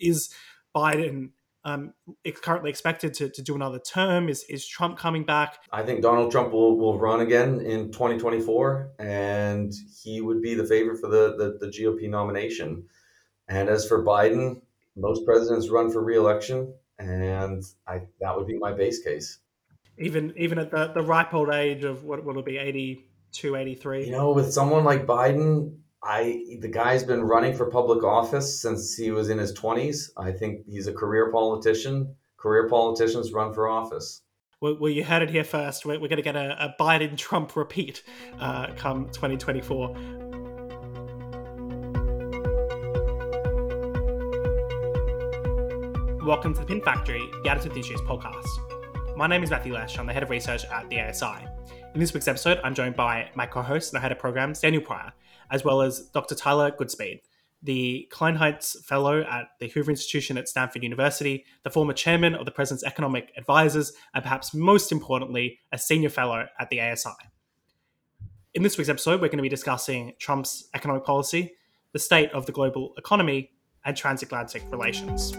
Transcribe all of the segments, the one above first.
Is Biden um, currently expected to, to do another term? Is, is Trump coming back? I think Donald Trump will, will run again in 2024, and he would be the favorite for the, the, the GOP nomination. And as for Biden, most presidents run for reelection, and I, that would be my base case. Even even at the, the ripe old age of what will it be, 82, 83? You know, with someone like Biden, I the guy's been running for public office since he was in his 20s. I think he's a career politician. Career politicians run for office. Well, you heard it here first. We're, going to get a, a Biden Trump repeat uh, come 2024. Welcome to the Pin Factory, the Additive Issues podcast. My name is Matthew Lesh. I'm the head of research at the ASI. In this week's episode, I'm joined by my co-host and head of programs, Daniel Pryor, as well as Dr. Tyler Goodspeed, the Kleinheinz Fellow at the Hoover Institution at Stanford University, the former chairman of the President's Economic Advisors, and perhaps most importantly, a senior fellow at the ASI. In this week's episode, we're going to be discussing Trump's economic policy, the state of the global economy, and transatlantic relations.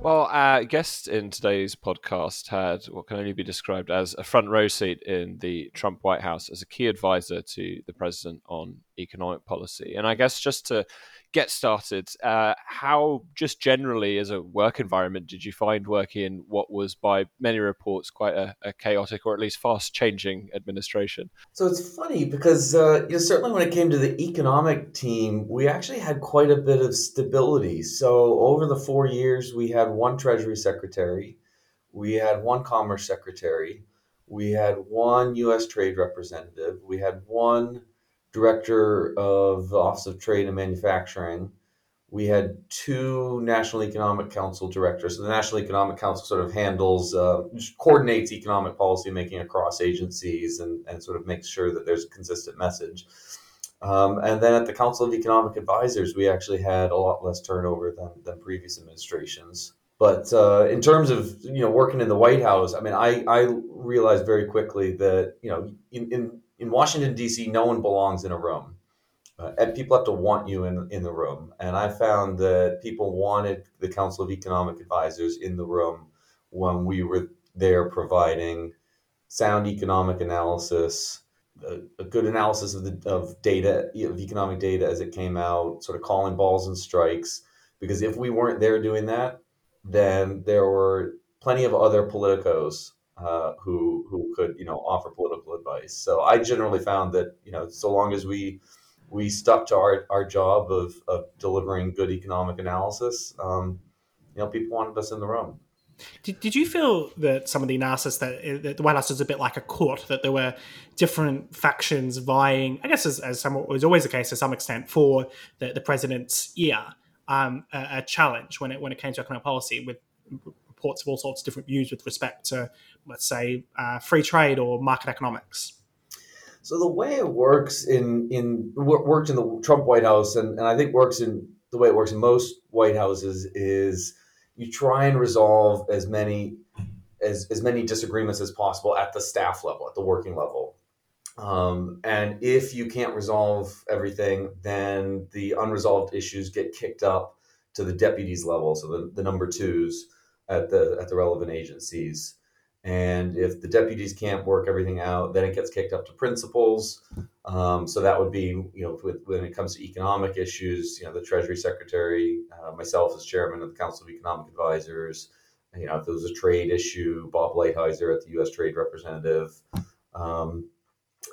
Well, our guest in today's podcast had what can only be described as a front row seat in the Trump White House as a key advisor to the president on economic policy. And I guess just to get started, uh, how just generally as a work environment did you find working in what was, by many reports, quite a, a chaotic or at least fast changing administration? So it's funny because uh, you know, certainly when it came to the economic team, we actually had quite a bit of stability. So over the four years, we had one Treasury Secretary, we had one Commerce Secretary, we had one U.S. Trade Representative, we had one director of the Office of Trade and Manufacturing. We had two National Economic Council directors. So the National Economic Council sort of handles, uh, coordinates economic policy making across agencies and, and sort of makes sure that there's a consistent message. Um, and then at the Council of Economic Advisors, we actually had a lot less turnover than, than previous administrations. But uh, in terms of you know working in the White House, I mean, I, I realized very quickly that you know in, in in Washington D.C., no one belongs in a room. Uh, and people have to want you in in the room. And I found that people wanted the Council of Economic Advisors in the room when we were there providing sound economic analysis, a, a good analysis of the of data of economic data as it came out, sort of calling balls and strikes. Because if we weren't there doing that, then there were plenty of other politicos uh, who who could you know offer political advice. So I generally found that you know so long as we we stuck to our, our job of, of delivering good economic analysis, um, you know people wanted us in the room. Did, did you feel that some of the analysis that, that the White House was a bit like a court, that there were different factions vying, I guess as, as some, was always the case to some extent, for the, the president's ear, um, a, a, challenge when it when it came to economic policy with reports of all sorts of different views with respect to, let's say, uh, free trade or market economics. So the way it works in in worked in the Trump White House, and, and I think works in the way it works in most White Houses is you try and resolve as many as, as many disagreements as possible at the staff level, at the working level. Um, and if you can't resolve everything, then the unresolved issues get kicked up to the deputies level, so the, the number twos, at the at the relevant agencies. And if the deputies can't work everything out, then it gets kicked up to principals. Um, so that would be, you know, with, when it comes to economic issues, you know, the Treasury Secretary, uh, myself as chairman of the Council of Economic Advisors, you know, if there was a trade issue, Bob Lighthizer at the U.S. Trade Representative. Um,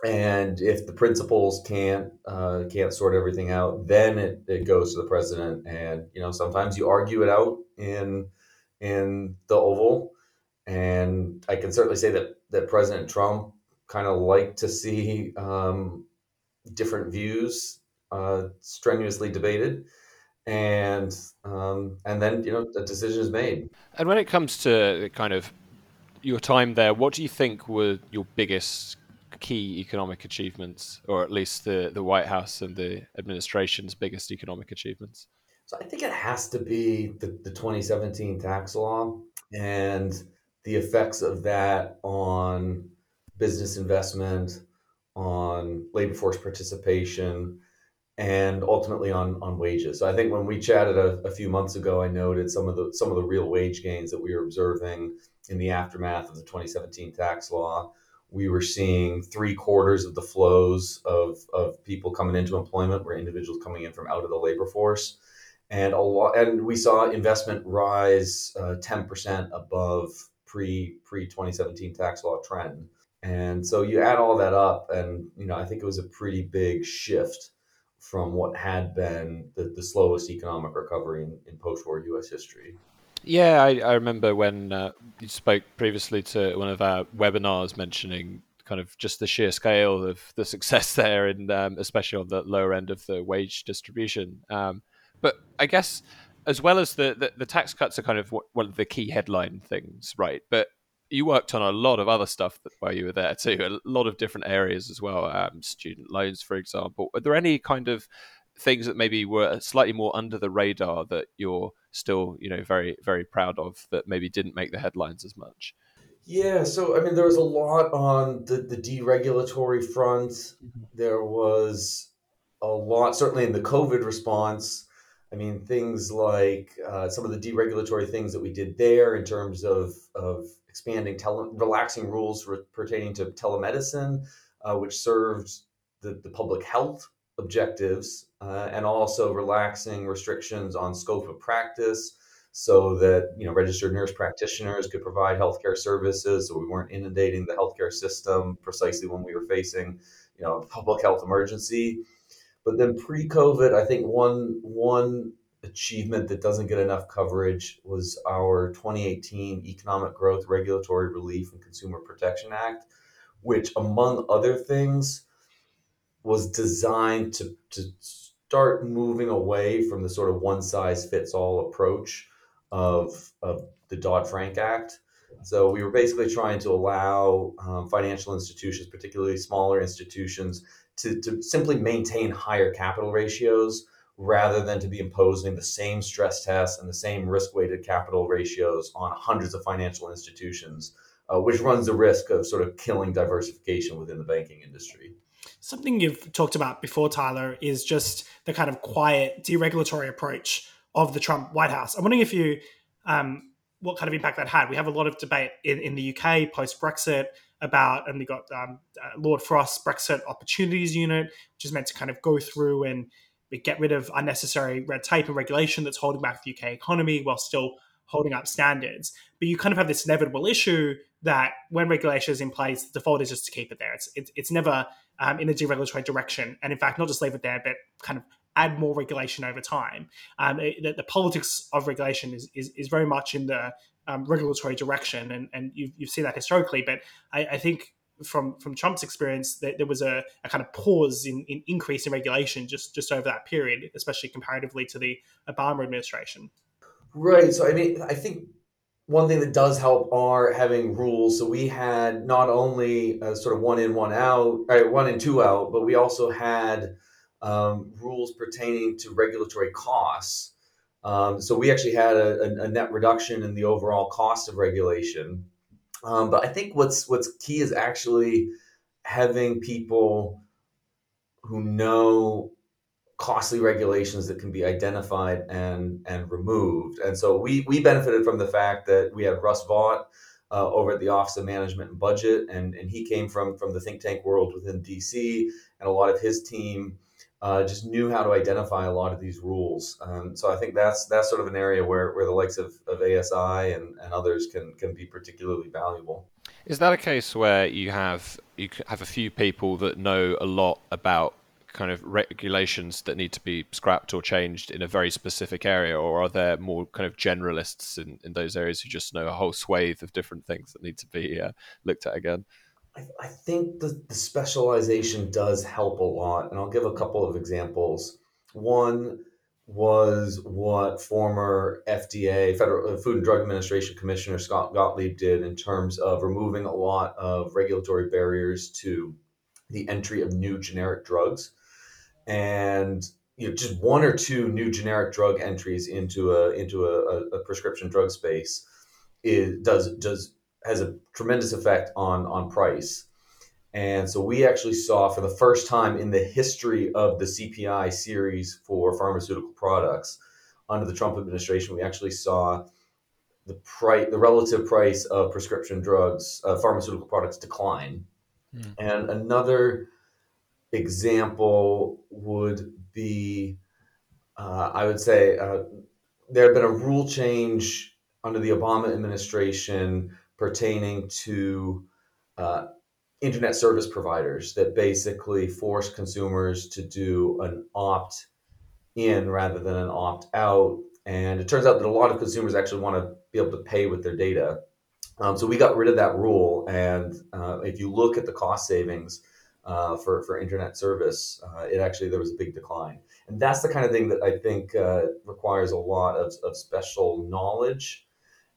and if the principals can't uh, can't sort everything out, then it, it goes to the president. And you know, sometimes you argue it out in in the Oval. And I can certainly say that, that President Trump kind of liked to see um, different views uh, strenuously debated. And um, and then you know the decision is made. And when it comes to kind of your time there, what do you think were your biggest key economic achievements, or at least the, the White House and the administration's biggest economic achievements? So I think it has to be the, the 2017 tax law and the effects of that on business investment, on labor force participation, and ultimately on on wages. So I think when we chatted a, a, few months ago, I noted some of the some of the real wage gains that we were observing in the aftermath of the 2017 tax law. We were seeing three quarters of the flows of, of people coming into employment were individuals coming in from out of the labor force, and a lot. And we saw investment rise uh, 10% above pre pre 2017 tax law trend. And so you add all that up, and you know I think it was a pretty big shift from what had been the, the slowest economic recovery in, in post-war U.S. history. Yeah, I, I remember when uh, you spoke previously to one of our webinars mentioning kind of just the sheer scale of the success there, and um, especially on the lower end of the wage distribution. Um, but I guess as well as the, the, the tax cuts are kind of one of the key headline things, right? But you worked on a lot of other stuff that, while you were there too, a lot of different areas as well. Um, student loans, for example. Are there any kind of things that maybe were slightly more under the radar that you're still, you know, very very proud of that maybe didn't make the headlines as much? Yeah, so I mean, there was a lot on the the deregulatory front. Mm-hmm. There was a lot, certainly in the COVID response. I mean, things like uh, some of the deregulatory things that we did there in terms of of expanding, tele- relaxing rules re- pertaining to telemedicine, uh, which served the, the public health objectives, uh, and also relaxing restrictions on scope of practice so that you know registered nurse practitioners could provide healthcare services so we weren't inundating the healthcare system precisely when we were facing you know a public health emergency but then pre-covid i think one one achievement that doesn't get enough coverage was our 2018 Economic Growth Regulatory Relief and Consumer Protection Act, which, among other things, was designed to, to start moving away from the sort of one size fits all approach of, of the Dodd Frank Act. So we were basically trying to allow um, financial institutions, particularly smaller institutions, to, to simply maintain higher capital ratios rather than to be imposing the same stress tests and the same risk weighted capital ratios on hundreds of financial institutions, uh, which runs the risk of sort of killing diversification within the banking industry. Something you've talked about before, Tyler, is just the kind of quiet deregulatory approach of the Trump White House. I'm wondering if you, um, what kind of impact that had. We have a lot of debate in, in the UK post Brexit about, and we got um, uh, Lord Frost's Brexit Opportunities Unit, which is meant to kind of go through and get rid of unnecessary red tape and regulation that's holding back the UK economy while still holding up standards. But you kind of have this inevitable issue that when regulation is in place, the default is just to keep it there. It's it's, it's never um, in a deregulatory direction, and in fact, not just leave it there, but kind of add more regulation over time. Um, it, the, the, politics of regulation is, is, is very much in the um, regulatory direction, and, and you've, you've seen that historically. But I, I think from from Trump's experience that there was a, a kind of pause in, in increase in regulation just just over that period, especially comparatively to the Obama administration. Right. So I mean, I think one thing that does help are having rules. So we had not only a sort of one in, one out, right, one in, two out, but we also had um, rules pertaining to regulatory costs. Um, so we actually had a, a, net reduction in the overall cost of regulation. Um, but I think what's what's key is actually having people who know costly regulations that can be identified and and removed. And so we we benefited from the fact that we had Russ Vought uh, over at the Office of Management and Budget, and and he came from from the think tank world within DC, and a lot of his team uh, just knew how to identify a lot of these rules. Um, so I think that's that's sort of an area where, where the likes of, of ASI and, and others can can be particularly valuable. Is that a case where you have you have a few people that know a lot about kind of regulations that need to be scrapped or changed in a very specific area, or are there more kind of generalists in, in those areas who just know a whole swathe of different things that need to be uh, looked at again? I, I think the, the specialization does help a lot. And I'll give a couple of examples. One was what former FDA, Federal uh, Food and Drug Administration Commissioner Scott Gottlieb did in terms of removing a lot of regulatory barriers to the entry of new generic drugs. And you know, just one or two new generic drug entries into a into a, a prescription drug space is does does has a tremendous effect on on price. And so we actually saw for the first time in the history of the CPI series for pharmaceutical products under the Trump administration, we actually saw the price, the relative price of prescription drugs, uh, pharmaceutical products decline. Mm. And another example would be, uh, I would say, uh, there had been a rule change under the Obama administration pertaining to uh, internet service providers that basically force consumers to do an opt in rather than an opt out. And it turns out that a lot of consumers actually want to be able to pay with their data. Um, so we got rid of that rule. And uh, if you look at the cost savings uh, for, for internet service, uh, it actually, there was a big decline. And that's the kind of thing that I think uh, requires a lot of, of special knowledge.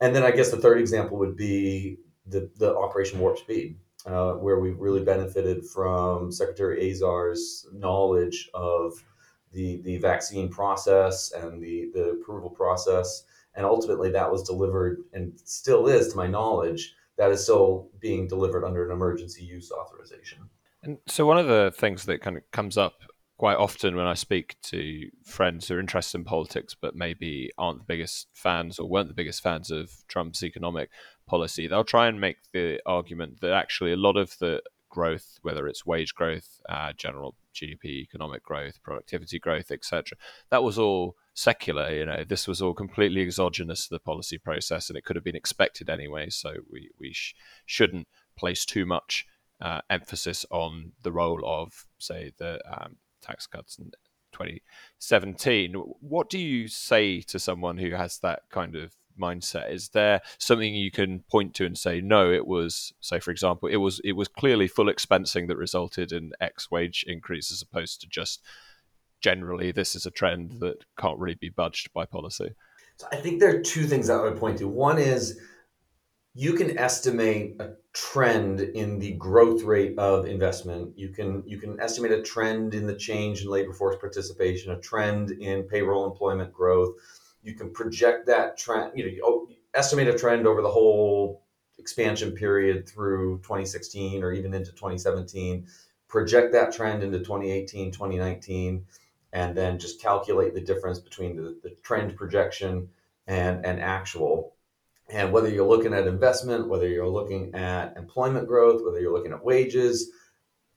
And then I guess the third example would be the, the Operation Warp Speed uh, where we really benefited from Secretary Azar's knowledge of the, the vaccine process and the, the approval process. And ultimately, that was delivered and still is, to my knowledge, that is still being delivered under an emergency use authorization. And so, one of the things that kind of comes up quite often when I speak to friends who are interested in politics but maybe aren't the biggest fans or weren't the biggest fans of Trump's economic policy, they'll try and make the argument that actually a lot of the growth, whether it's wage growth, uh, general GDP, economic growth, productivity growth, etc., that was all secular. You know, this was all completely exogenous to the policy process, and it could have been expected anyway. So we we sh- shouldn't place too much uh, emphasis on the role of, say, the um, tax cuts in 2017. What do you say to someone who has that kind of mindset? Is there something you can point to and say, no, it was, say, for example, it was it was clearly full expensing that resulted in X wage increase, as opposed to just generally this is a trend that can't really be budged by policy. So I think there are two things that I would point to. One is you can estimate a trend in the growth rate of investment. You can you can estimate a trend in the change in labor force participation, a trend in payroll employment growth. You can project that trend. You know, you oh, estimate a trend over the whole expansion period through 2016 or even into 2017. Project that trend into 2018, 2019, and then just calculate the difference between the, the trend projection and, and actual and whether you're looking at investment, whether you're looking at employment growth, whether you're looking at wages,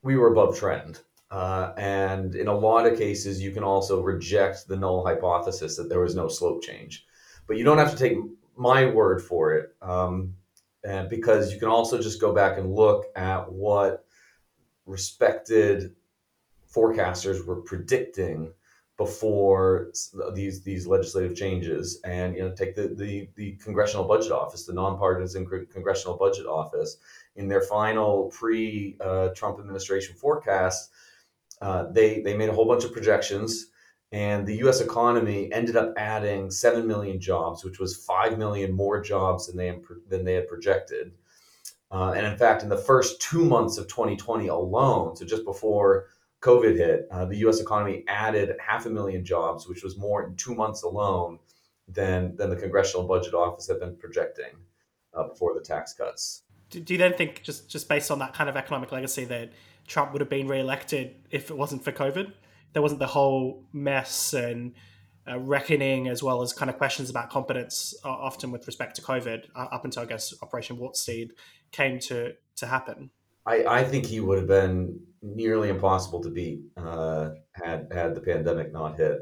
we were above trend. Uh, and in a lot of cases, you can also reject the null hypothesis that there was no slope change. But you don't have to take my word for it, um, because you can also just go back and look at what respected forecasters were predicting before these these legislative changes and you know take the the, the congressional budget office the nonpartisan congressional budget office. In their final pre uh, Trump administration forecast uh, they they made a whole bunch of projections and the US economy ended up adding 7 million jobs which was 5 million more jobs than they than they had projected. Uh, and in fact in the first 2 months of 2020 alone so just before COVID hit, uh, the U.S. economy added half a million jobs, which was more in two months alone than than the Congressional Budget Office had been projecting uh, before the tax cuts. Do, do you then think, just just based on that kind of economic legacy, that Trump would have been reelected if it wasn't for COVID? There wasn't the whole mess and uh, reckoning, as well as kind of questions about competence, uh, often with respect to COVID, uh, up until I guess Operation Warp Speed came to to happen. I, I think he would have been nearly impossible to beat uh, had had the pandemic not hit,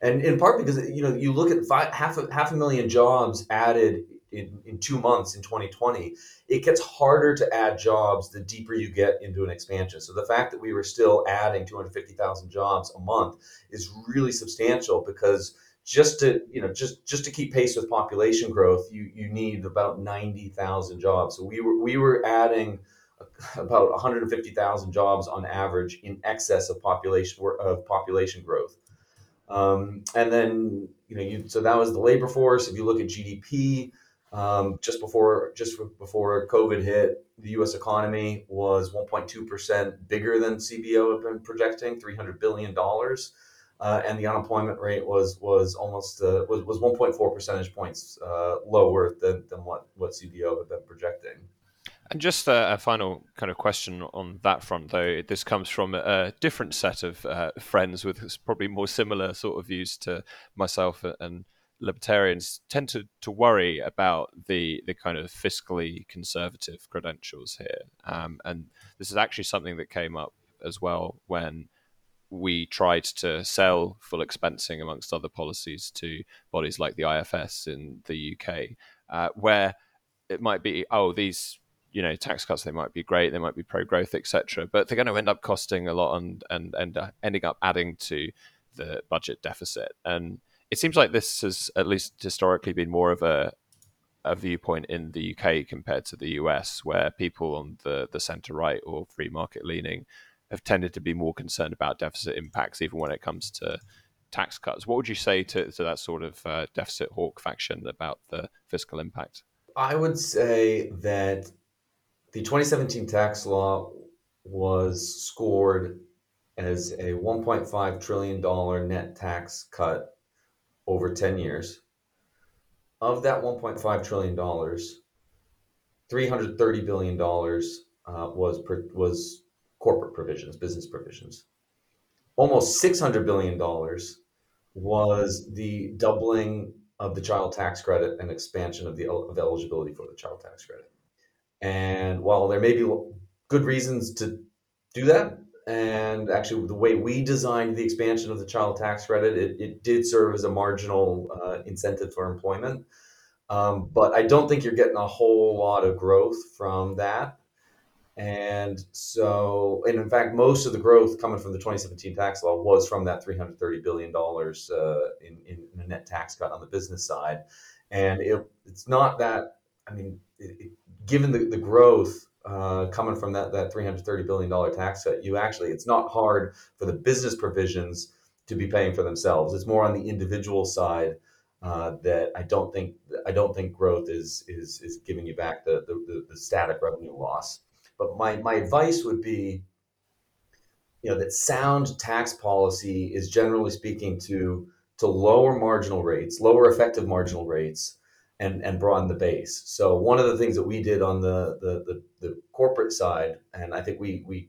and in part because you know you look at five, half a, half a million jobs added in, in two months in 2020. It gets harder to add jobs the deeper you get into an expansion. So the fact that we were still adding 250,000 jobs a month is really substantial because just to you know just just to keep pace with population growth, you you need about 90,000 jobs. So we were we were adding about 150,000 jobs on average in excess of population of population growth. Um, and then you know you so that was the labor force. If you look at GDP, um, just before just before COVID hit, the U.S. economy was 1.2 percent bigger than CBO had been projecting, 300 billion dollars. Uh, and the unemployment rate was was almost uh, was, was 1.4 percentage points uh, lower than, than what, what CBO had been projecting. And just a, a, final kind of question on that front, though, this comes from a different set of uh, friends with probably more similar sort of views to myself and libertarians tend to, to worry about the the kind of fiscally conservative credentials here. Um, and this is actually something that came up as well when we tried to sell full expensing amongst other policies to bodies like the IFS in the UK, uh, where it might be, oh, these you know tax cuts they might be great, they might be pro growth, etc. But they're going to end up costing a lot and and and uh, ending up adding to the budget deficit. And it seems like this has at least historically been more of a a viewpoint in the UK compared to the US, where people on the the centre right or free market leaning have tended to be more concerned about deficit impacts, even when it comes to tax cuts. What would you say to, to that sort of uh, deficit hawk faction about the fiscal impact? I would say that the 2017 tax law was scored as a $1.5 trillion net tax cut over 10 years. Of that $1.5 trillion, $330 billion uh, was, was corporate provisions, business provisions. Almost $600 billion was the doubling of the child tax credit and expansion of the of eligibility for the child tax credit. And while there may be good reasons to do that, and actually the way we designed the expansion of the child tax credit, it, it did serve as a marginal uh, incentive for employment. Um, but I don't think you're getting a whole lot of growth from that. And so, and in fact, most of the growth coming from the 2017 tax law was from that $330 billion uh, in, in, a net tax cut on the business side. And it, it's not that, I mean, it, it, given the, the growth uh, coming from that, that $330 billion tax cut, you actually, it's not hard for the business provisions to be paying for themselves. It's more on the individual side uh, that I don't think I don't think growth is is is giving you back the the, the static revenue loss. But my, my advice would be, you know, that sound tax policy is generally speaking to to lower marginal rates, lower effective marginal rates, and and broaden the base. So one of the things that we did on the the the, the corporate side, and I think we we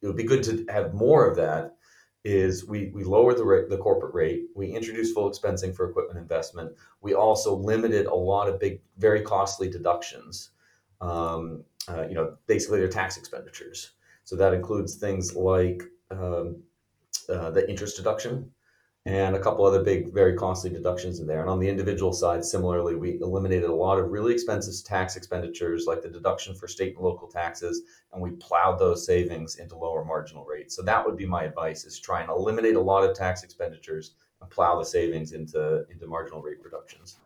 it would be good to have more of that, is we we lowered the rate, the corporate rate. We introduced full expensing for equipment investment. We also limited a lot of big, very costly deductions. Um, uh, you know, basically their tax expenditures. So that includes things like um, uh, the interest deduction and a couple other big, very costly deductions in there. And on the individual side, similarly, we eliminated a lot of really expensive tax expenditures like the deduction for state and local taxes, and we plowed those savings into lower marginal rates. So that would be my advice: is try and eliminate a lot of tax expenditures and plow the savings into into marginal rate reductions.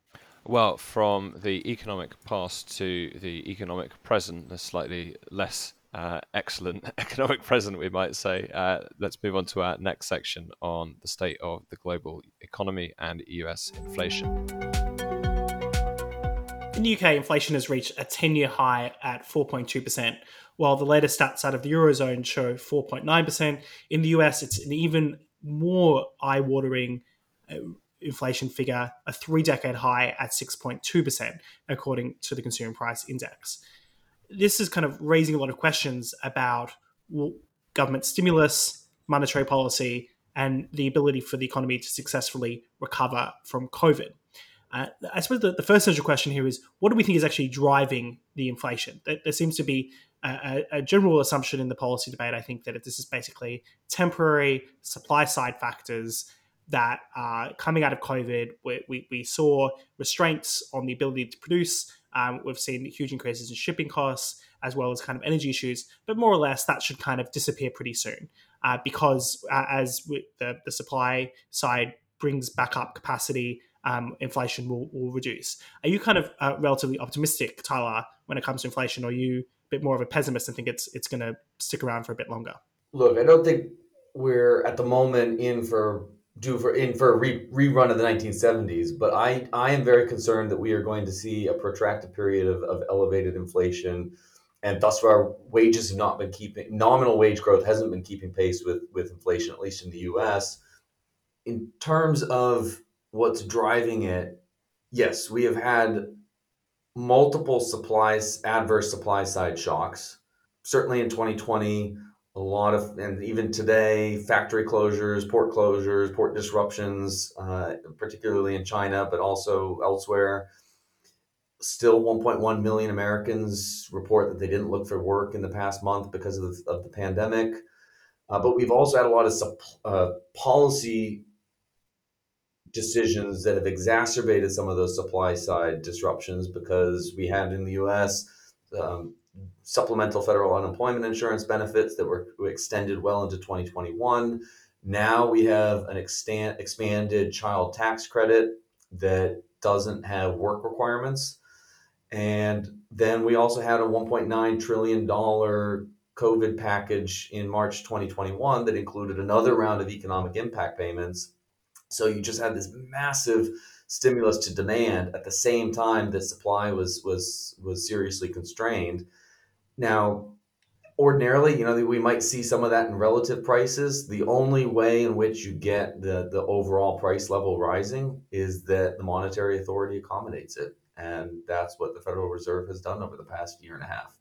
Well, from the economic past to the economic present, a slightly less uh, excellent economic present, we might say. Uh, let's move on to our next section on the state of the global economy and US inflation. In the UK, inflation has reached a 10 year high at 4.2%, while the latest stats out of the Eurozone show 4.9%. In the US, it's an even more eye watering uh, inflation figure, a three decade high at 6.2%, according to the Consumer Price Index. This is kind of raising a lot of questions about government stimulus, monetary policy, and the ability for the economy to successfully recover from COVID. Uh, I suppose the, the, first central question here is what do we think is actually driving the inflation? There, there seems to be a, a, general assumption in the policy debate, I think, that this is basically temporary supply side factors that are coming out of COVID, we, we, we, saw restraints on the ability to produce. Um, we've seen huge increases in shipping costs as well as kind of energy issues, but more or less that should kind of disappear pretty soon uh, because uh, as the, the supply side brings back up capacity, um, inflation will, will reduce. Are you kind of uh, relatively optimistic, Tyler, when it comes to inflation, or are you a bit more of a pessimist and think it's it's going to stick around for a bit longer? Look, I don't think we're at the moment in for do for in for a re, rerun of the 1970s. But I I am very concerned that we are going to see a protracted period of, of elevated inflation, and thus far wages have not been keeping nominal wage growth hasn't been keeping pace with with inflation, at least in the U.S. In terms of what's driving it, yes, we have had multiple supplies, adverse supply side shocks. Certainly in 2020, a lot of, and even today, factory closures, port closures, port disruptions, uh, particularly in China, but also elsewhere. Still, 1.1 million Americans report that they didn't look for work in the past month because of the, of the pandemic. Uh, but we've also had a lot of uh, policy decisions that have exacerbated some of those supply side disruptions because we had in the US um, supplemental federal unemployment insurance benefits that were extended well into 2021. Now we have an extant, expanded child tax credit that doesn't have work requirements. And then we also had a $1.9 trillion COVID package in March 2021 that included another round of economic impact payments so you just had this massive stimulus to demand at the same time that supply was was was seriously constrained. Now, ordinarily, you know, we might see some of that in relative prices. The only way in which you get the the overall price level rising is that the monetary authority accommodates it, and that's what the Federal Reserve has done over the past year and a half.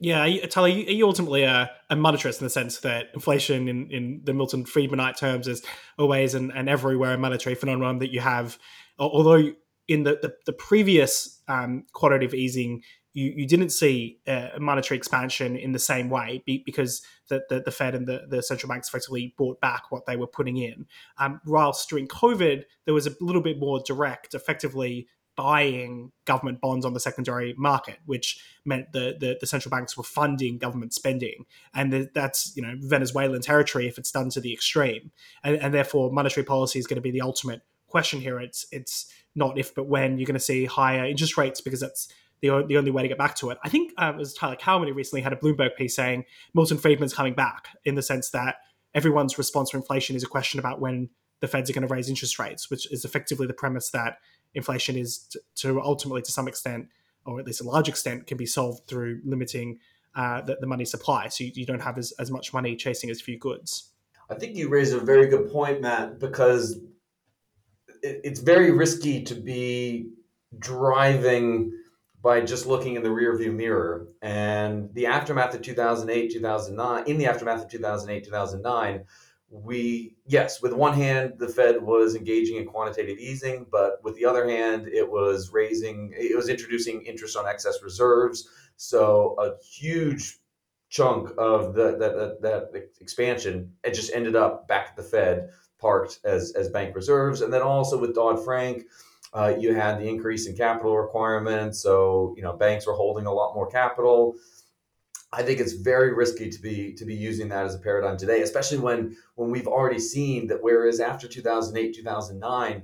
Yeah, are you ultimately a, a monetarist in the sense that inflation, in, in the Milton Friedmanite terms, is always and, and everywhere a monetary phenomenon that you have. Although in the, the, the previous um, quantitative easing, you, you didn't see a monetary expansion in the same way because the, the, the Fed and the, the central banks effectively bought back what they were putting in. Um, whilst during COVID, there was a little bit more direct, effectively buying government bonds on the secondary market, which meant the, the, the central banks were funding government spending, and that's you know Venezuelan territory if it's done to the extreme, and, and therefore monetary policy is going to be the ultimate question here. It's it's not if but when you're going to see higher interest rates because that's the, the only way to get back to it. I think uh, it was Tyler Cowen who recently had a Bloomberg piece saying Milton Friedman's coming back in the sense that everyone's response to inflation is a question about when the Feds are going to raise interest rates, which is effectively the premise that inflation is to, to ultimately, to some extent, or at least a large extent, can be solved through limiting uh, the, the, money supply. So you, you don't have as, as much money chasing as few goods. I think you raise a very good point, Matt, because it, it's very risky to be driving by just looking in the rearview mirror. And the aftermath of 2008, 2009, in the aftermath of 2008, 2009, we yes with one hand the fed was engaging in quantitative easing but with the other hand it was raising it was introducing interest on excess reserves so a huge chunk of the, that, that, that expansion it just ended up back at the fed parked as, as bank reserves and then also with dodd-frank uh, you had the increase in capital requirements so you know banks were holding a lot more capital I think it's very risky to be to be using that as a paradigm today, especially when when we've already seen that whereas after 2008 2009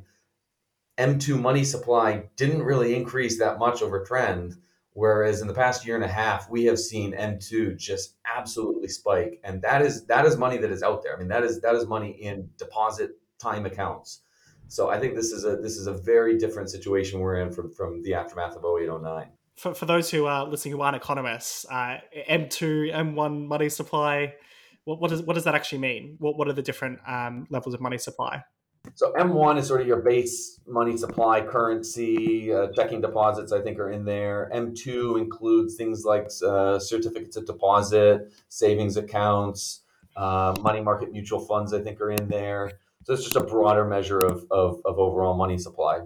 M2 money supply didn't really increase that much over trend, whereas in the past year and a half we have seen M2 just absolutely spike, and that is that is money that is out there. I mean that is that is money in deposit time accounts. So I think this is a this is a very different situation we're in from from the aftermath of 08 09 for, for those who are listening who aren't economists, uh, M2, M1 money supply, what, what, does, what does that actually mean? What, what are the different um, levels of money supply? So M1 is sort of your base money supply currency. Uh, checking deposits, I think, are in there. M2 includes things like uh, certificates of deposit, savings accounts, uh, money market mutual funds. I think are in there. So it's just a broader measure of, of, of overall money supply.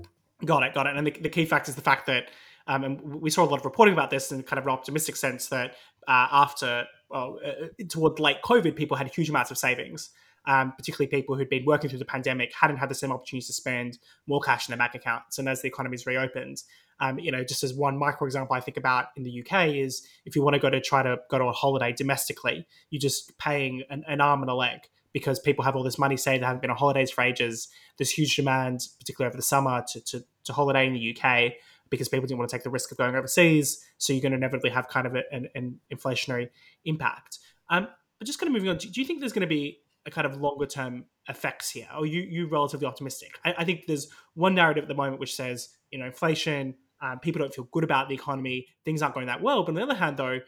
Got it, got it. And the, the key fact is the fact that um, and we saw a lot of reporting about this in kind of an optimistic sense that uh, after, well, uh, toward late COVID, people had huge amounts of savings. Um, particularly people who'd been working through the pandemic hadn't had the same opportunities to spend more cash in their bank accounts. And as the economy's reopened, um, you know, just as one micro example I think about in the UK is if you want to go to try to go to a holiday domestically, you're just paying an, an arm and a leg because people have all this money saved, they haven't been on holidays for ages. There's huge demand, particularly over the summer, to, to, to holiday in the UK because people didn't want to take the risk of going overseas. So you're going to inevitably have kind of a, an, an, inflationary impact. Um, but just kind of moving on, do, do you think there's going to be a kind of longer term effects here? Or you you relatively optimistic? I, I, think there's one narrative at the moment which says you know inflation, um, people don't feel good about the economy, things aren't going that well. But on the other hand, though,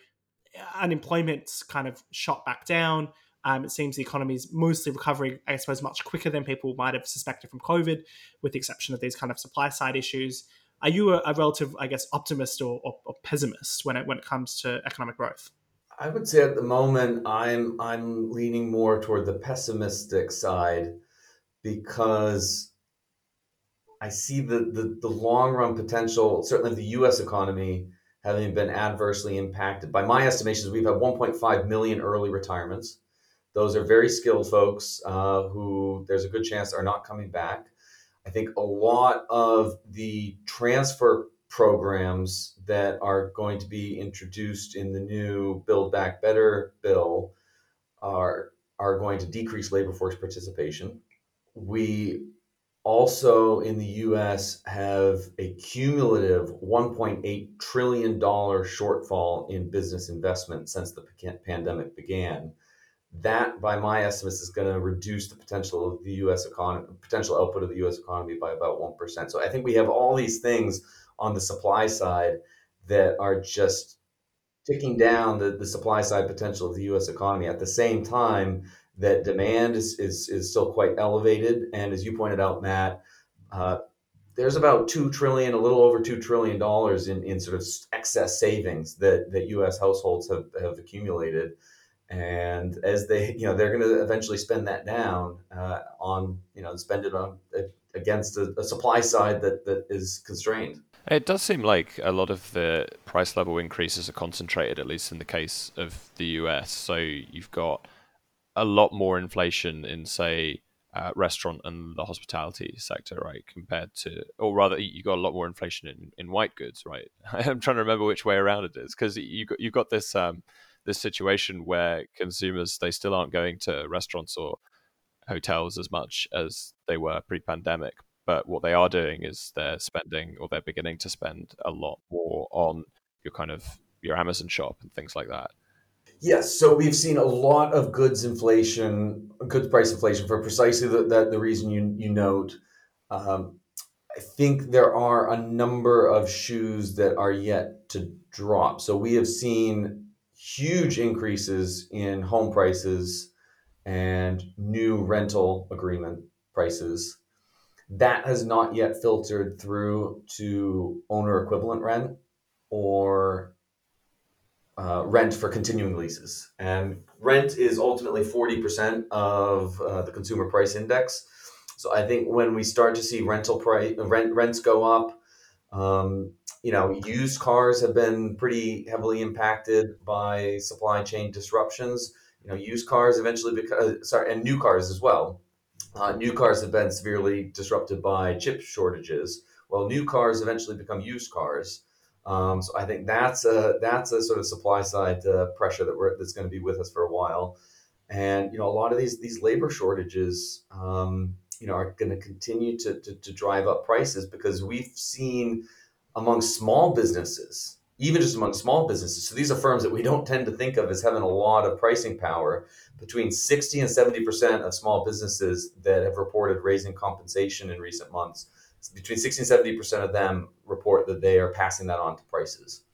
unemployment's kind of shot back down. Um, it seems the economy is mostly recovering, I suppose, much quicker than people might have suspected from COVID, with the exception of these kind of supply side issues. Are you a, a relative, I guess, optimist or, or, or pessimist when it when it comes to economic growth? I would say at the moment I'm I'm leaning more toward the pessimistic side because I see the, the, the long run potential, certainly the US economy, having been adversely impacted. By my estimations, we've had 1.5 million early retirements. Those are very skilled folks uh, who there's a good chance are not coming back. I think a lot of the transfer programs that are going to be introduced in the new Build Back Better bill are are going to decrease labor force participation. We also in the US have a cumulative $1.8 trillion shortfall in business investment since the pandemic began. That, by my estimates, is going to reduce the potential of the US economy, potential output of the US economy by about 1%. So I think we have all these things on the supply side that are just ticking down the, the supply side potential of the US economy. At the same time, that demand is, is, is still quite elevated. And as you pointed out, Matt, uh, there's about two trillion, a little over two trillion dollars in, in sort of excess savings that, that U.S. households have, have accumulated, and as they, you know, they're going to eventually spend that down uh, on, you know, spend it on against a, a supply side that that is constrained. It does seem like a lot of the price level increases are concentrated, at least in the case of the US. So you've got a lot more inflation in, say, uh, restaurant and the hospitality sector, right? Compared to, or rather, you've got a lot more inflation in, in white goods, right? I'm trying to remember which way around it is because you got you got this um, this situation where consumers they still aren't going to restaurants or hotels as much as they were pre-pandemic, but what they are doing is they're spending or they're beginning to spend a lot more on your kind of your Amazon shop and things like that. Yes, so we've seen a lot of goods inflation, goods price inflation for precisely the, that the reason you you note. Um, I think there are a number of shoes that are yet to drop. So we have seen huge increases in home prices and new rental agreement prices. That has not yet filtered through to owner equivalent rent or uh, rent for continuing leases. And rent is ultimately 40% of uh, the consumer price index. So I think when we start to see rental price rent rents go up, um, you know, used cars have been pretty heavily impacted by supply chain disruptions. You know, used cars eventually because sorry, and new cars as well. Uh, new cars have been severely disrupted by chip shortages. Well, new cars eventually become used cars. Um, so I think that's a that's a sort of supply side uh, pressure that we're that's going to be with us for a while. And you know, a lot of these these labor shortages, um, you know, are going to continue to, to to drive up prices because we've seen among small businesses, even just among small businesses. So these are firms that we don't tend to think of as having a lot of pricing power. Between 60 and 70 percent of small businesses that have reported raising compensation in recent months between 60 and 70 percent of them report that they are passing that on to prices.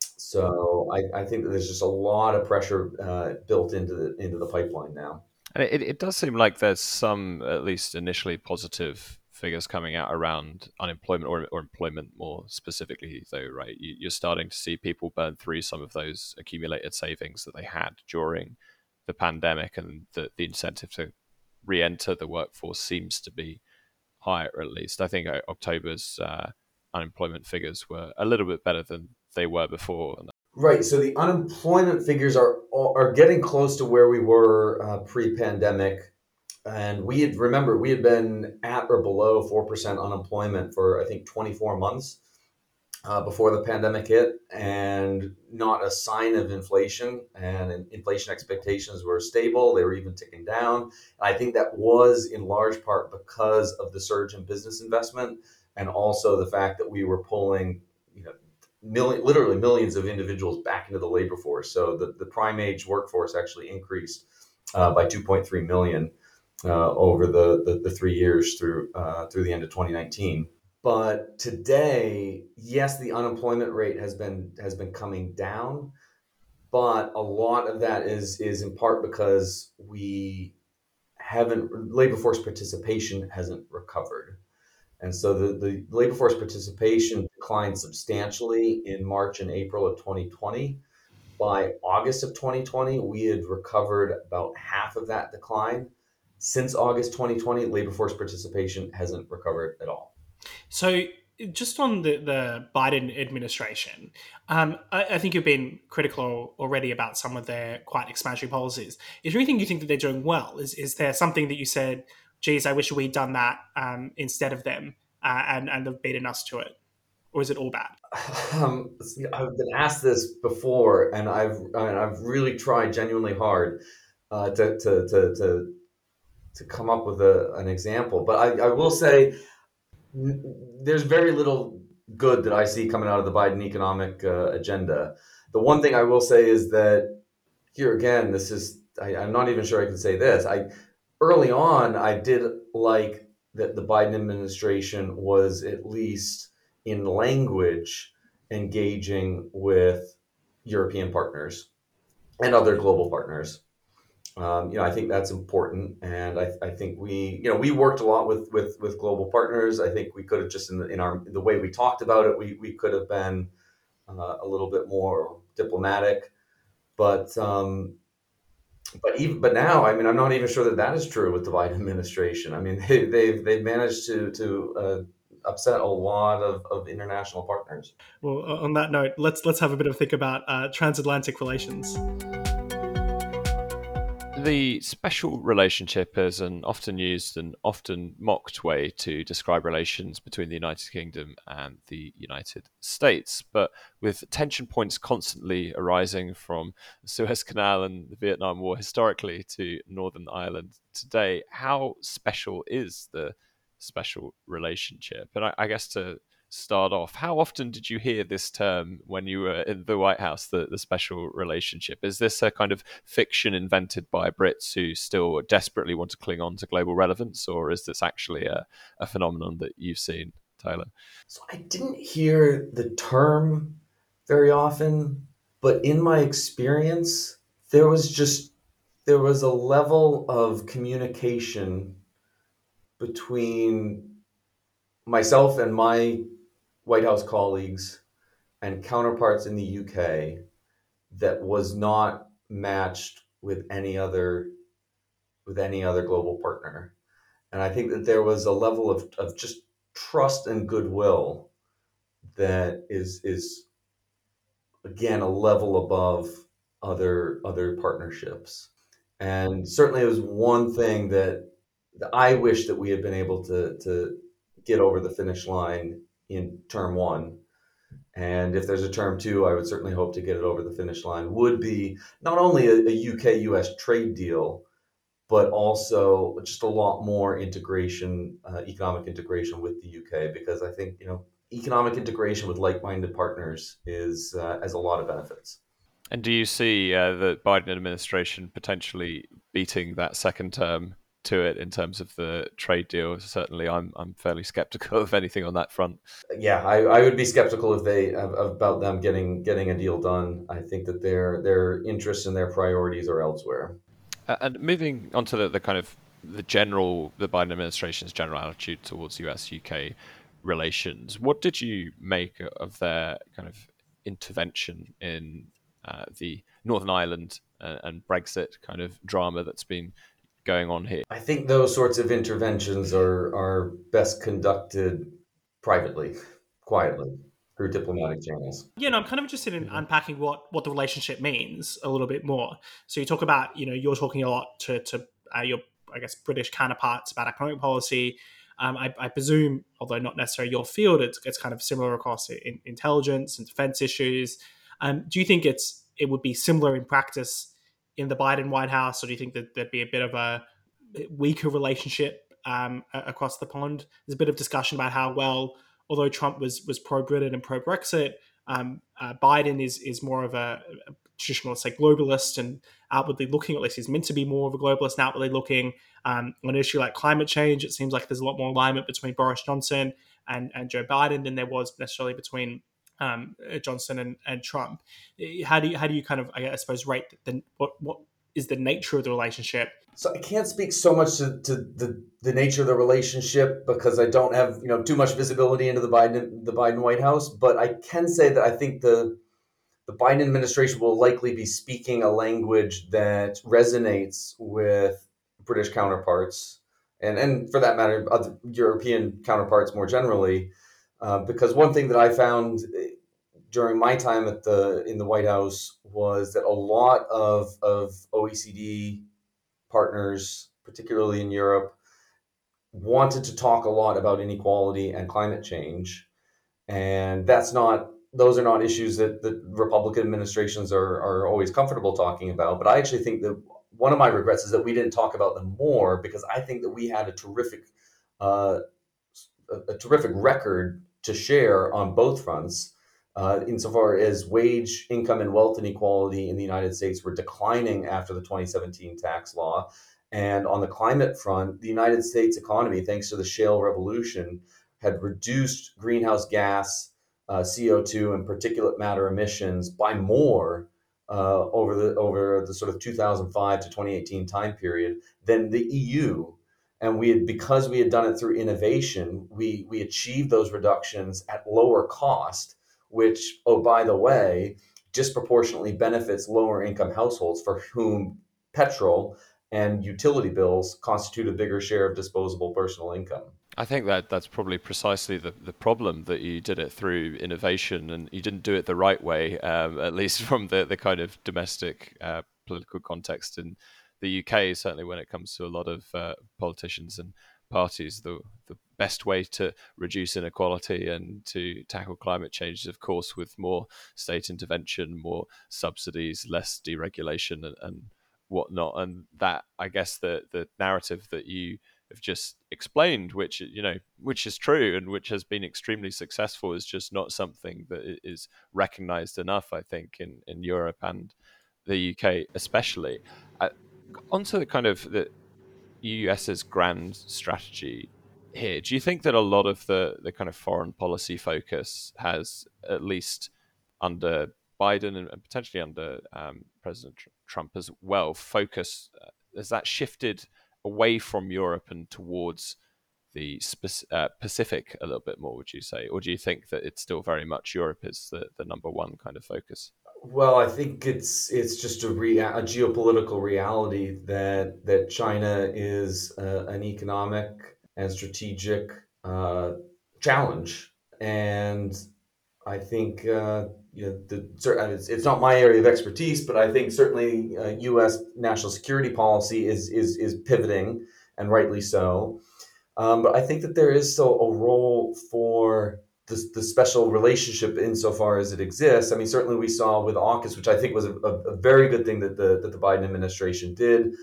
So I, I think that there's just a lot of pressure uh, built into the into the pipeline now. And it, it does seem like there's some, at least initially, positive figures coming out around unemployment or, or employment more specifically, though, right? You, are starting to see people burn through some of those accumulated savings that they had during the pandemic, and the, the incentive to re enter the workforce seems to be higher at least. I think uh, October's uh, unemployment figures were a little bit better than they were before. Right. So the unemployment figures are are getting close to where we were uh, pre-pandemic, and we had remember we had been at or below four percent unemployment for I think 24 months uh, before the pandemic hit, and not a sign of inflation. And inflation expectations were stable; they were even ticking down. And I think that was in large part because of the surge in business investment, and also the fact that we were pulling, you know, million, literally millions of individuals back into the labor force. So the, the prime age workforce actually increased uh, by 2.3 million. Uh, over the, the, the, three years through uh, through the end of 2019. But today, yes, the unemployment rate has been has been coming down, but a lot of that is is in part because we haven't labor force participation hasn't recovered. And so the, the labor force participation declined substantially in March and April of 2020. By August of 2020, we had recovered about half of that decline. Since August 2020, labor force participation hasn't recovered at all. So, just on the, the Biden administration, um, I, I, think you've been critical already about some of their quite expansionary policies. Is there anything you think that they're doing well? Is, is there something that you said, geez, I wish we'd done that um, instead of them uh, and, and have beaten us to it? Or is it all bad? Um, I've been asked this before, and I've I've really tried genuinely hard uh, to, to, to, to, to come up with a, an example. But I, I will say there's very little good that I see coming out of the Biden economic uh, agenda. The one thing I will say is that here again, this is I, am not even sure I can say this. I early on I did like that the Biden administration was at least in language engaging with European partners and other global partners. Um, you know, I think that's important, and I, I, think we, you know, we worked a lot with with with global partners. I think we could have just in, the, in our the way we talked about it, we we could have been uh, a little bit more diplomatic, but um, but even but now, I mean, I'm not even sure that that is true with the Biden administration. I mean, they, they've they've managed to to uh, upset a lot of, of international partners. Well, on that note, let's let's have a bit of a think about uh, transatlantic relations. The special relationship is an often used and often mocked way to describe relations between the United Kingdom and the United States. But with tension points constantly arising from the Suez Canal and the Vietnam War historically to Northern Ireland today, how special is the special relationship? And I, I guess to start off. How often did you hear this term when you were in the White House, the, the special relationship? Is this a kind of fiction invented by Brits who still desperately want to cling on to global relevance, or is this actually a, a phenomenon that you've seen, Tyler? So I didn't hear the term very often, but in my experience, there was just there was a level of communication between myself and my White House colleagues and counterparts in the UK that was not matched with any other with any other global partner. And I think that there was a level of, of just trust and goodwill that is is again a level above other other partnerships. And certainly it was one thing that I wish that we had been able to to get over the finish line in term one. And if there's a term two, I would certainly hope to get it over the finish line, would be not only a, a UK US trade deal, but also just a lot more integration, uh, economic integration with the UK, because I think, you know, economic integration with like minded partners is uh, has a lot of benefits. And do you see uh, the Biden administration potentially beating that second term to it in terms of the trade deal. Certainly, I'm I'm fairly skeptical of anything on that front. Yeah, I, I would be skeptical if they about them getting getting a deal done. I think that their their interests and their priorities are elsewhere. And moving on to the, the kind of the general the Biden administration's general attitude towards U.S. UK relations. What did you make of their kind of intervention in uh, the Northern Ireland uh, and Brexit kind of drama that's been going on here? I think those sorts of interventions are are best conducted privately, quietly through diplomatic channels. Yeah, no, I'm kind of interested in unpacking what what the relationship means a little bit more. So you talk about, you know, you're talking a lot to to uh, your, I guess, British counterparts about economic policy. Um, I, I, presume, although not necessarily your field, it's, it's kind of similar across in, intelligence and defense issues. Um, do you think it's it would be similar in practice in the Biden White House, or do you think that there'd be a bit of a weaker relationship um, across the pond? There's a bit of discussion about how well, although Trump was was pro Britain and pro Brexit, um, uh, Biden is is more of a, a traditional, let's say, globalist and outwardly looking. At least he's meant to be more of a globalist and outwardly looking. Um, on an issue like climate change, it seems like there's a lot more alignment between Boris Johnson and, and Joe Biden than there was necessarily between um, uh, Johnson and, and Trump. How do you how do you kind of I suppose rate the what what is the nature of the relationship? So I can't speak so much to, to the, the nature of the relationship because I don't have you know too much visibility into the Biden the Biden White House. But I can say that I think the the Biden administration will likely be speaking a language that resonates with British counterparts and and for that matter, other European counterparts more generally. Uh, because one thing that I found eh, during my time at the in the White House was that a lot of of OECD partners, particularly in Europe, wanted to talk a lot about inequality and climate change, and that's not those are not issues that the Republican administrations are are always comfortable talking about. But I actually think that one of my regrets is that we didn't talk about them more because I think that we had a terrific, uh, a, a, terrific record to share on both fronts. Uh, insofar as wage, income, and wealth inequality in the United States were declining after the 2017 tax law. And on the climate front, the United States economy, thanks to the shale revolution, had reduced greenhouse gas, uh, CO2, and particulate matter emissions by more uh, over the over the sort of 2005 to 2018 time period than the EU. And we had because we had done it through innovation, we we achieved those reductions at lower cost, which oh by the way, disproportionately benefits lower income households for whom petrol and utility bills constitute a bigger share of disposable personal income. I think that that's probably precisely the, the problem that you did it through innovation and you didn't do it the right way, um, at least from the, the kind of domestic uh, political context in the UK, certainly when it comes to a lot of uh, politicians and parties. The, the best way to reduce inequality and to tackle climate change is, of course, with more state intervention, more subsidies, less deregulation, and, and whatnot. And that, I guess, the, the narrative that you have just explained, which you know, which is true and which has been extremely successful, is just not something that is recognised enough. I think in in Europe and the UK, especially. Onto the kind of the US's grand strategy here. Do you think that a lot of the the kind of foreign policy focus has, at least under Biden and, potentially under um, President Trump as well, focus uh, has that shifted? away from Europe and towards the uh, Pacific a little bit more, would you say? Or do you think that it's still very much Europe is the, the number one kind of focus? Well, I think it's it's just a, rea- a geopolitical reality that that China is uh, an economic and strategic uh, challenge, and I think uh, you know, the, it's, it's not my area of expertise, but I think certainly uh, U.S. national security policy is is is pivoting, and rightly so. Um, but I think that there is still a role for the, the special relationship insofar as it exists. I mean, certainly we saw with AUKUS, which I think was a, a, a very good thing that the that the Biden administration did.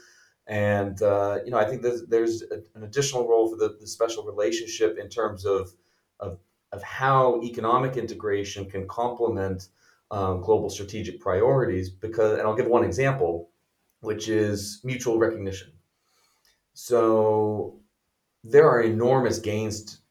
And uh, you know, I think there's, there's an additional role for the, the special relationship in terms of of of how economic integration can complement um, global strategic priorities. Because, and I'll give one example, which is mutual recognition. So there are enormous gains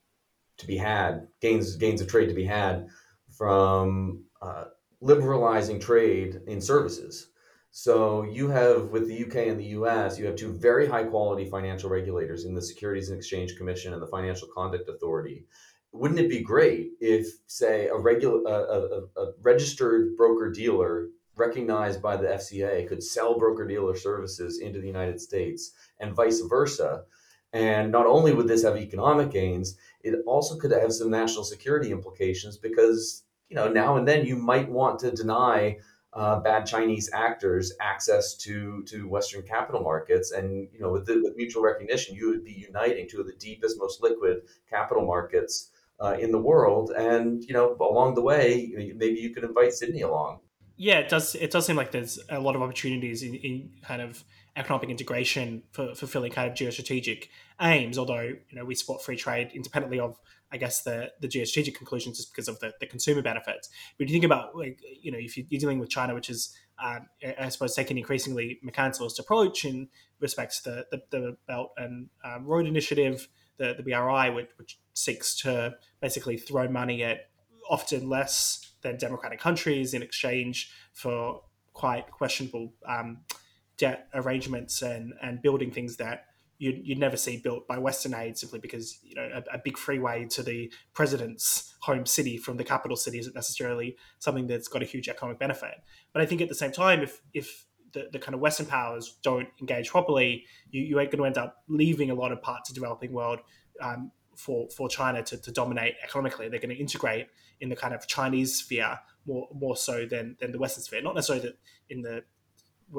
to, be had, gains gains of trade to be had from uh, liberalizing trade in services. So you have with the UK and the US, you have two very high quality financial regulators in the Securities and Exchange Commission and the Financial Conduct Authority wouldn't it be great if, say, a regular, a, a, a registered broker dealer recognized by the FCA could sell broker dealer services into the United States and vice versa? And not only would this have economic gains, it also could have some national security implications because you know now and then you might want to deny uh, bad Chinese actors access to to Western capital markets, and you know with, the, with mutual recognition, you would be uniting two of the deepest, most liquid capital markets uh, in the world. And you know, along the way, maybe you could invite Sydney along. Yeah, it does. It does seem like there's a lot of opportunities in, in kind of economic integration for fulfilling kind of geostrategic aims. Although you know we support free trade independently of I guess the the geostrategic conclusions just because of the, the consumer benefits. But if you think about like you know if you're dealing with China, which is um, I suppose taking increasingly mercantilist approach in respects to the, the, the Belt and um, Road Initiative, the, the BRI, which, which seeks to basically throw money at often less than democratic countries in exchange for quite questionable um, debt arrangements and and building things that you'd, you'd never see built by Western aid simply because you know a, a, big freeway to the president's home city from the capital city isn't necessarily something that's got a huge economic benefit. But I think at the same time, if if the, the kind of Western powers don't engage properly, you, you ain't going to end up leaving a lot of parts of the developing world um, for for China to, to dominate economically. They're going to integrate in the kind of Chinese sphere more more so than than the Western sphere. Not necessarily that in the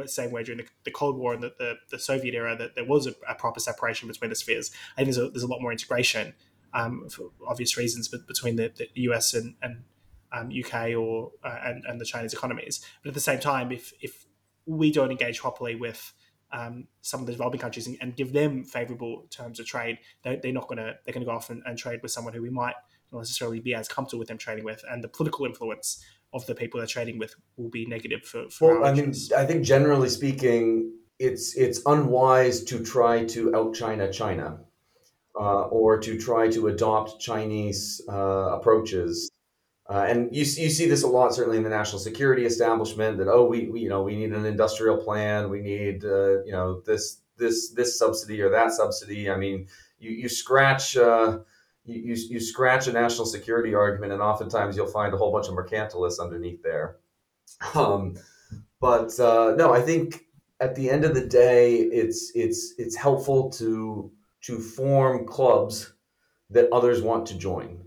same way during the, the, Cold War and the, the, the, Soviet era that there was a, a, proper separation between the spheres. I think there's a, there's a lot more integration um, for obvious reasons but between the, the US and, and um, UK or uh, and, and the Chinese economies. But at the same time, if if we don't engage properly with um, some of the developing countries and, and, give them favorable terms of trade, they, are not going to they're going to go off and, and, trade with someone who we might not necessarily be as comfortable with them trading with, and the political influence of the people they're trading with will be negative for. for well, I mean, I think generally speaking, it's it's unwise to try to out China China, uh, or to try to adopt Chinese uh, approaches. Uh, and you, you see this a lot, certainly in the national security establishment. That oh, we, we you know we need an industrial plan. We need uh, you know this this this subsidy or that subsidy. I mean, you you scratch uh, you, you, scratch a national security argument, and oftentimes you'll find a whole bunch of mercantilists underneath there. Um, but uh, no, I think at the end of the day, it's it's it's helpful to to form clubs that others want to join.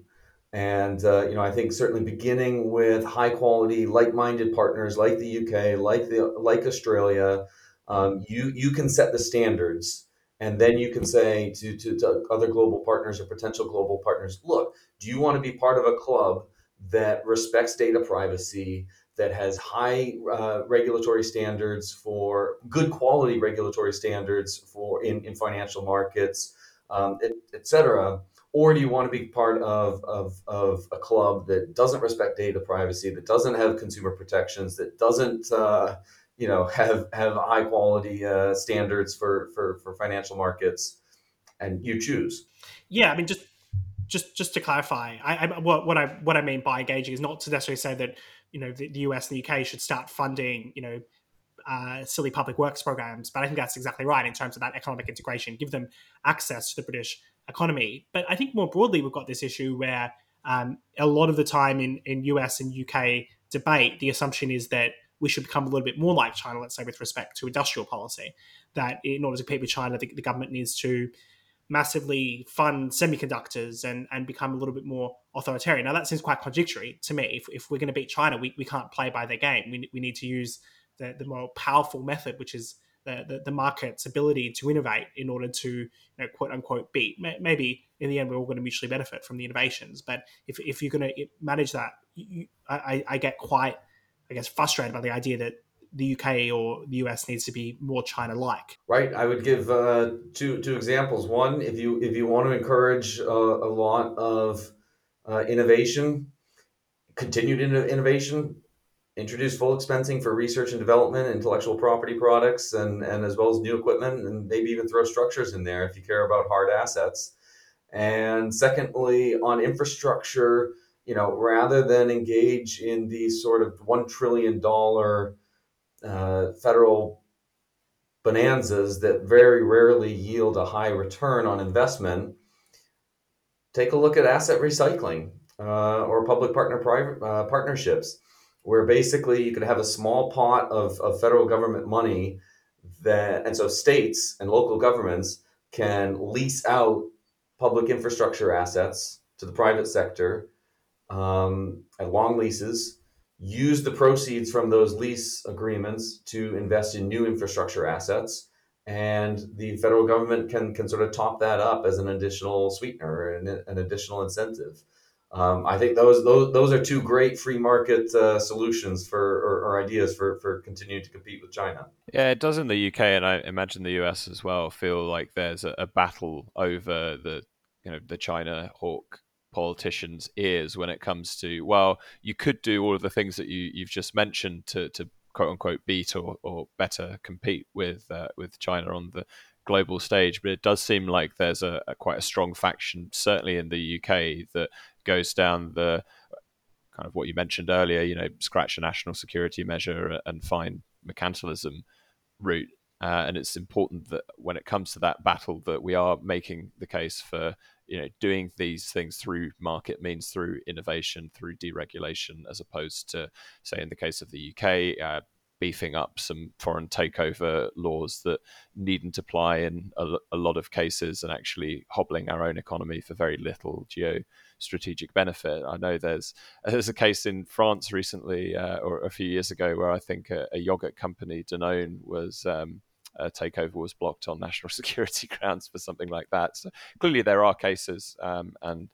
And uh, you know, I think certainly beginning with high quality, like-minded partners like the UK, like the like Australia, um, you you can set the standards and then you can say to, to, to, other global partners or potential global partners, look, do you want to be part of a club that respects data privacy, that has high uh, regulatory standards for good quality regulatory standards for in, in financial markets, um, et, et, cetera? Or do you want to be part of, of, of a club that doesn't respect data privacy, that doesn't have consumer protections, that doesn't uh, you know have have high quality uh, standards for, for for financial markets, and you choose. Yeah, I mean just just just to clarify, I, I, what what I what I mean by engaging is not to necessarily say that you know the, the US and the UK should start funding you know uh, silly public works programs, but I think that's exactly right in terms of that economic integration, give them access to the British economy. But I think more broadly, we've got this issue where um, a lot of the time in in US and UK debate, the assumption is that we should become a little bit more like China, let's say, with respect to industrial policy. That in order to compete with China, the, the government needs to massively fund semiconductors and, and become a little bit more authoritarian. Now, that seems quite contradictory to me. If, if we're going to beat China, we, we can't play by their game. We, we need to use the, the more powerful method, which is the, the, the, market's ability to innovate in order to, you know, quote unquote, beat. Maybe in the end, we're all going to mutually benefit from the innovations. But if, if you're going to manage that, you, I, I get quite I guess, frustrated by the idea that the UK or the US needs to be more China-like. Right. I would give uh, two two examples. One, if you if you want to encourage uh, a lot of uh, innovation, continued innovation, introduce full expensing for research and development, intellectual property products, and and as well as new equipment, and maybe even throw structures in there if you care about hard assets. And secondly, on infrastructure you know, rather than engage in these sort of one trillion dollar uh, federal bonanzas that very rarely yield a high return on investment, take a look at asset recycling uh, or public partner private uh, partnerships, where basically you could have a small pot of, of federal government money that, and so states and local governments can lease out public infrastructure assets to the private sector um, at long leases, use the proceeds from those lease agreements to invest in new infrastructure assets. And the federal government can, can sort of top that up as an additional sweetener and an additional incentive. Um, I think those, those those are two great free market uh, solutions for or, or, ideas for for continuing to compete with China. Yeah, it does in the UK, and I imagine the US as well. Feel like there's a, a battle over the you know the China hawk politicians' ears when it comes to well, you could do all of the things that you you've just mentioned to to quote unquote beat or, or better compete with uh, with China on the global stage. But it does seem like there's a, a, quite a strong faction, certainly in the UK, that goes down the kind of what you mentioned earlier. You know, scratch a national security measure and find mercantilism route. Uh, and it's important that when it comes to that battle, that we are making the case for you know doing these things through market means, through innovation, through deregulation, as opposed to, say, in the case of the UK, uh, beefing up some foreign takeover laws that needn't apply in a, a, lot of cases and actually hobbling our own economy for very little geo strategic benefit. I know there's there's a case in France recently uh, or a few years ago where I think a, a yogurt company Danone was um, a takeover was blocked on national security grounds for something like that. So clearly there are cases um, and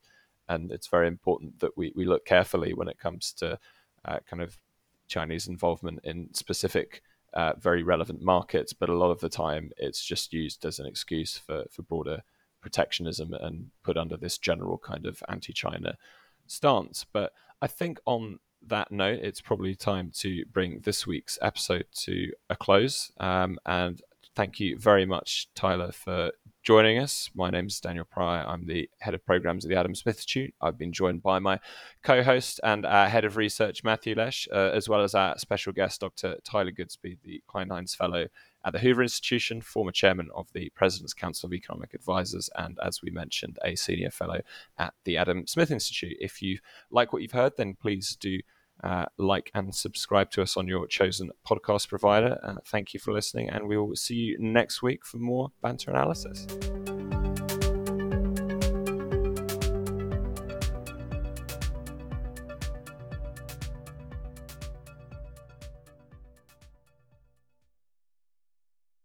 and it's very important that we, we look carefully when it comes to uh, kind of Chinese involvement in specific uh, very relevant markets, but a lot of the time it's just used as an excuse for, for broader protectionism and put under this general kind of anti China stance. But I think on that note, it's probably time to bring this week's episode to a close. Um, and thank you very much, Tyler, for joining us. My name is Daniel Pryor. I'm the head of programs at the Adam Smith Institute. I've been joined by my co host and our head of research, Matthew Lesh, uh, as well as our special guest, Dr. Tyler Goodspeed, the Kleinheinz Fellow at the Hoover Institution, former chairman of the President's Council of Economic Advisors, and as we mentioned, a senior fellow at the Adam Smith Institute. If you like what you've heard, then please do uh, like and subscribe to us on your chosen podcast provider. Uh, thank you for listening, and we will see you next week for more banter analysis.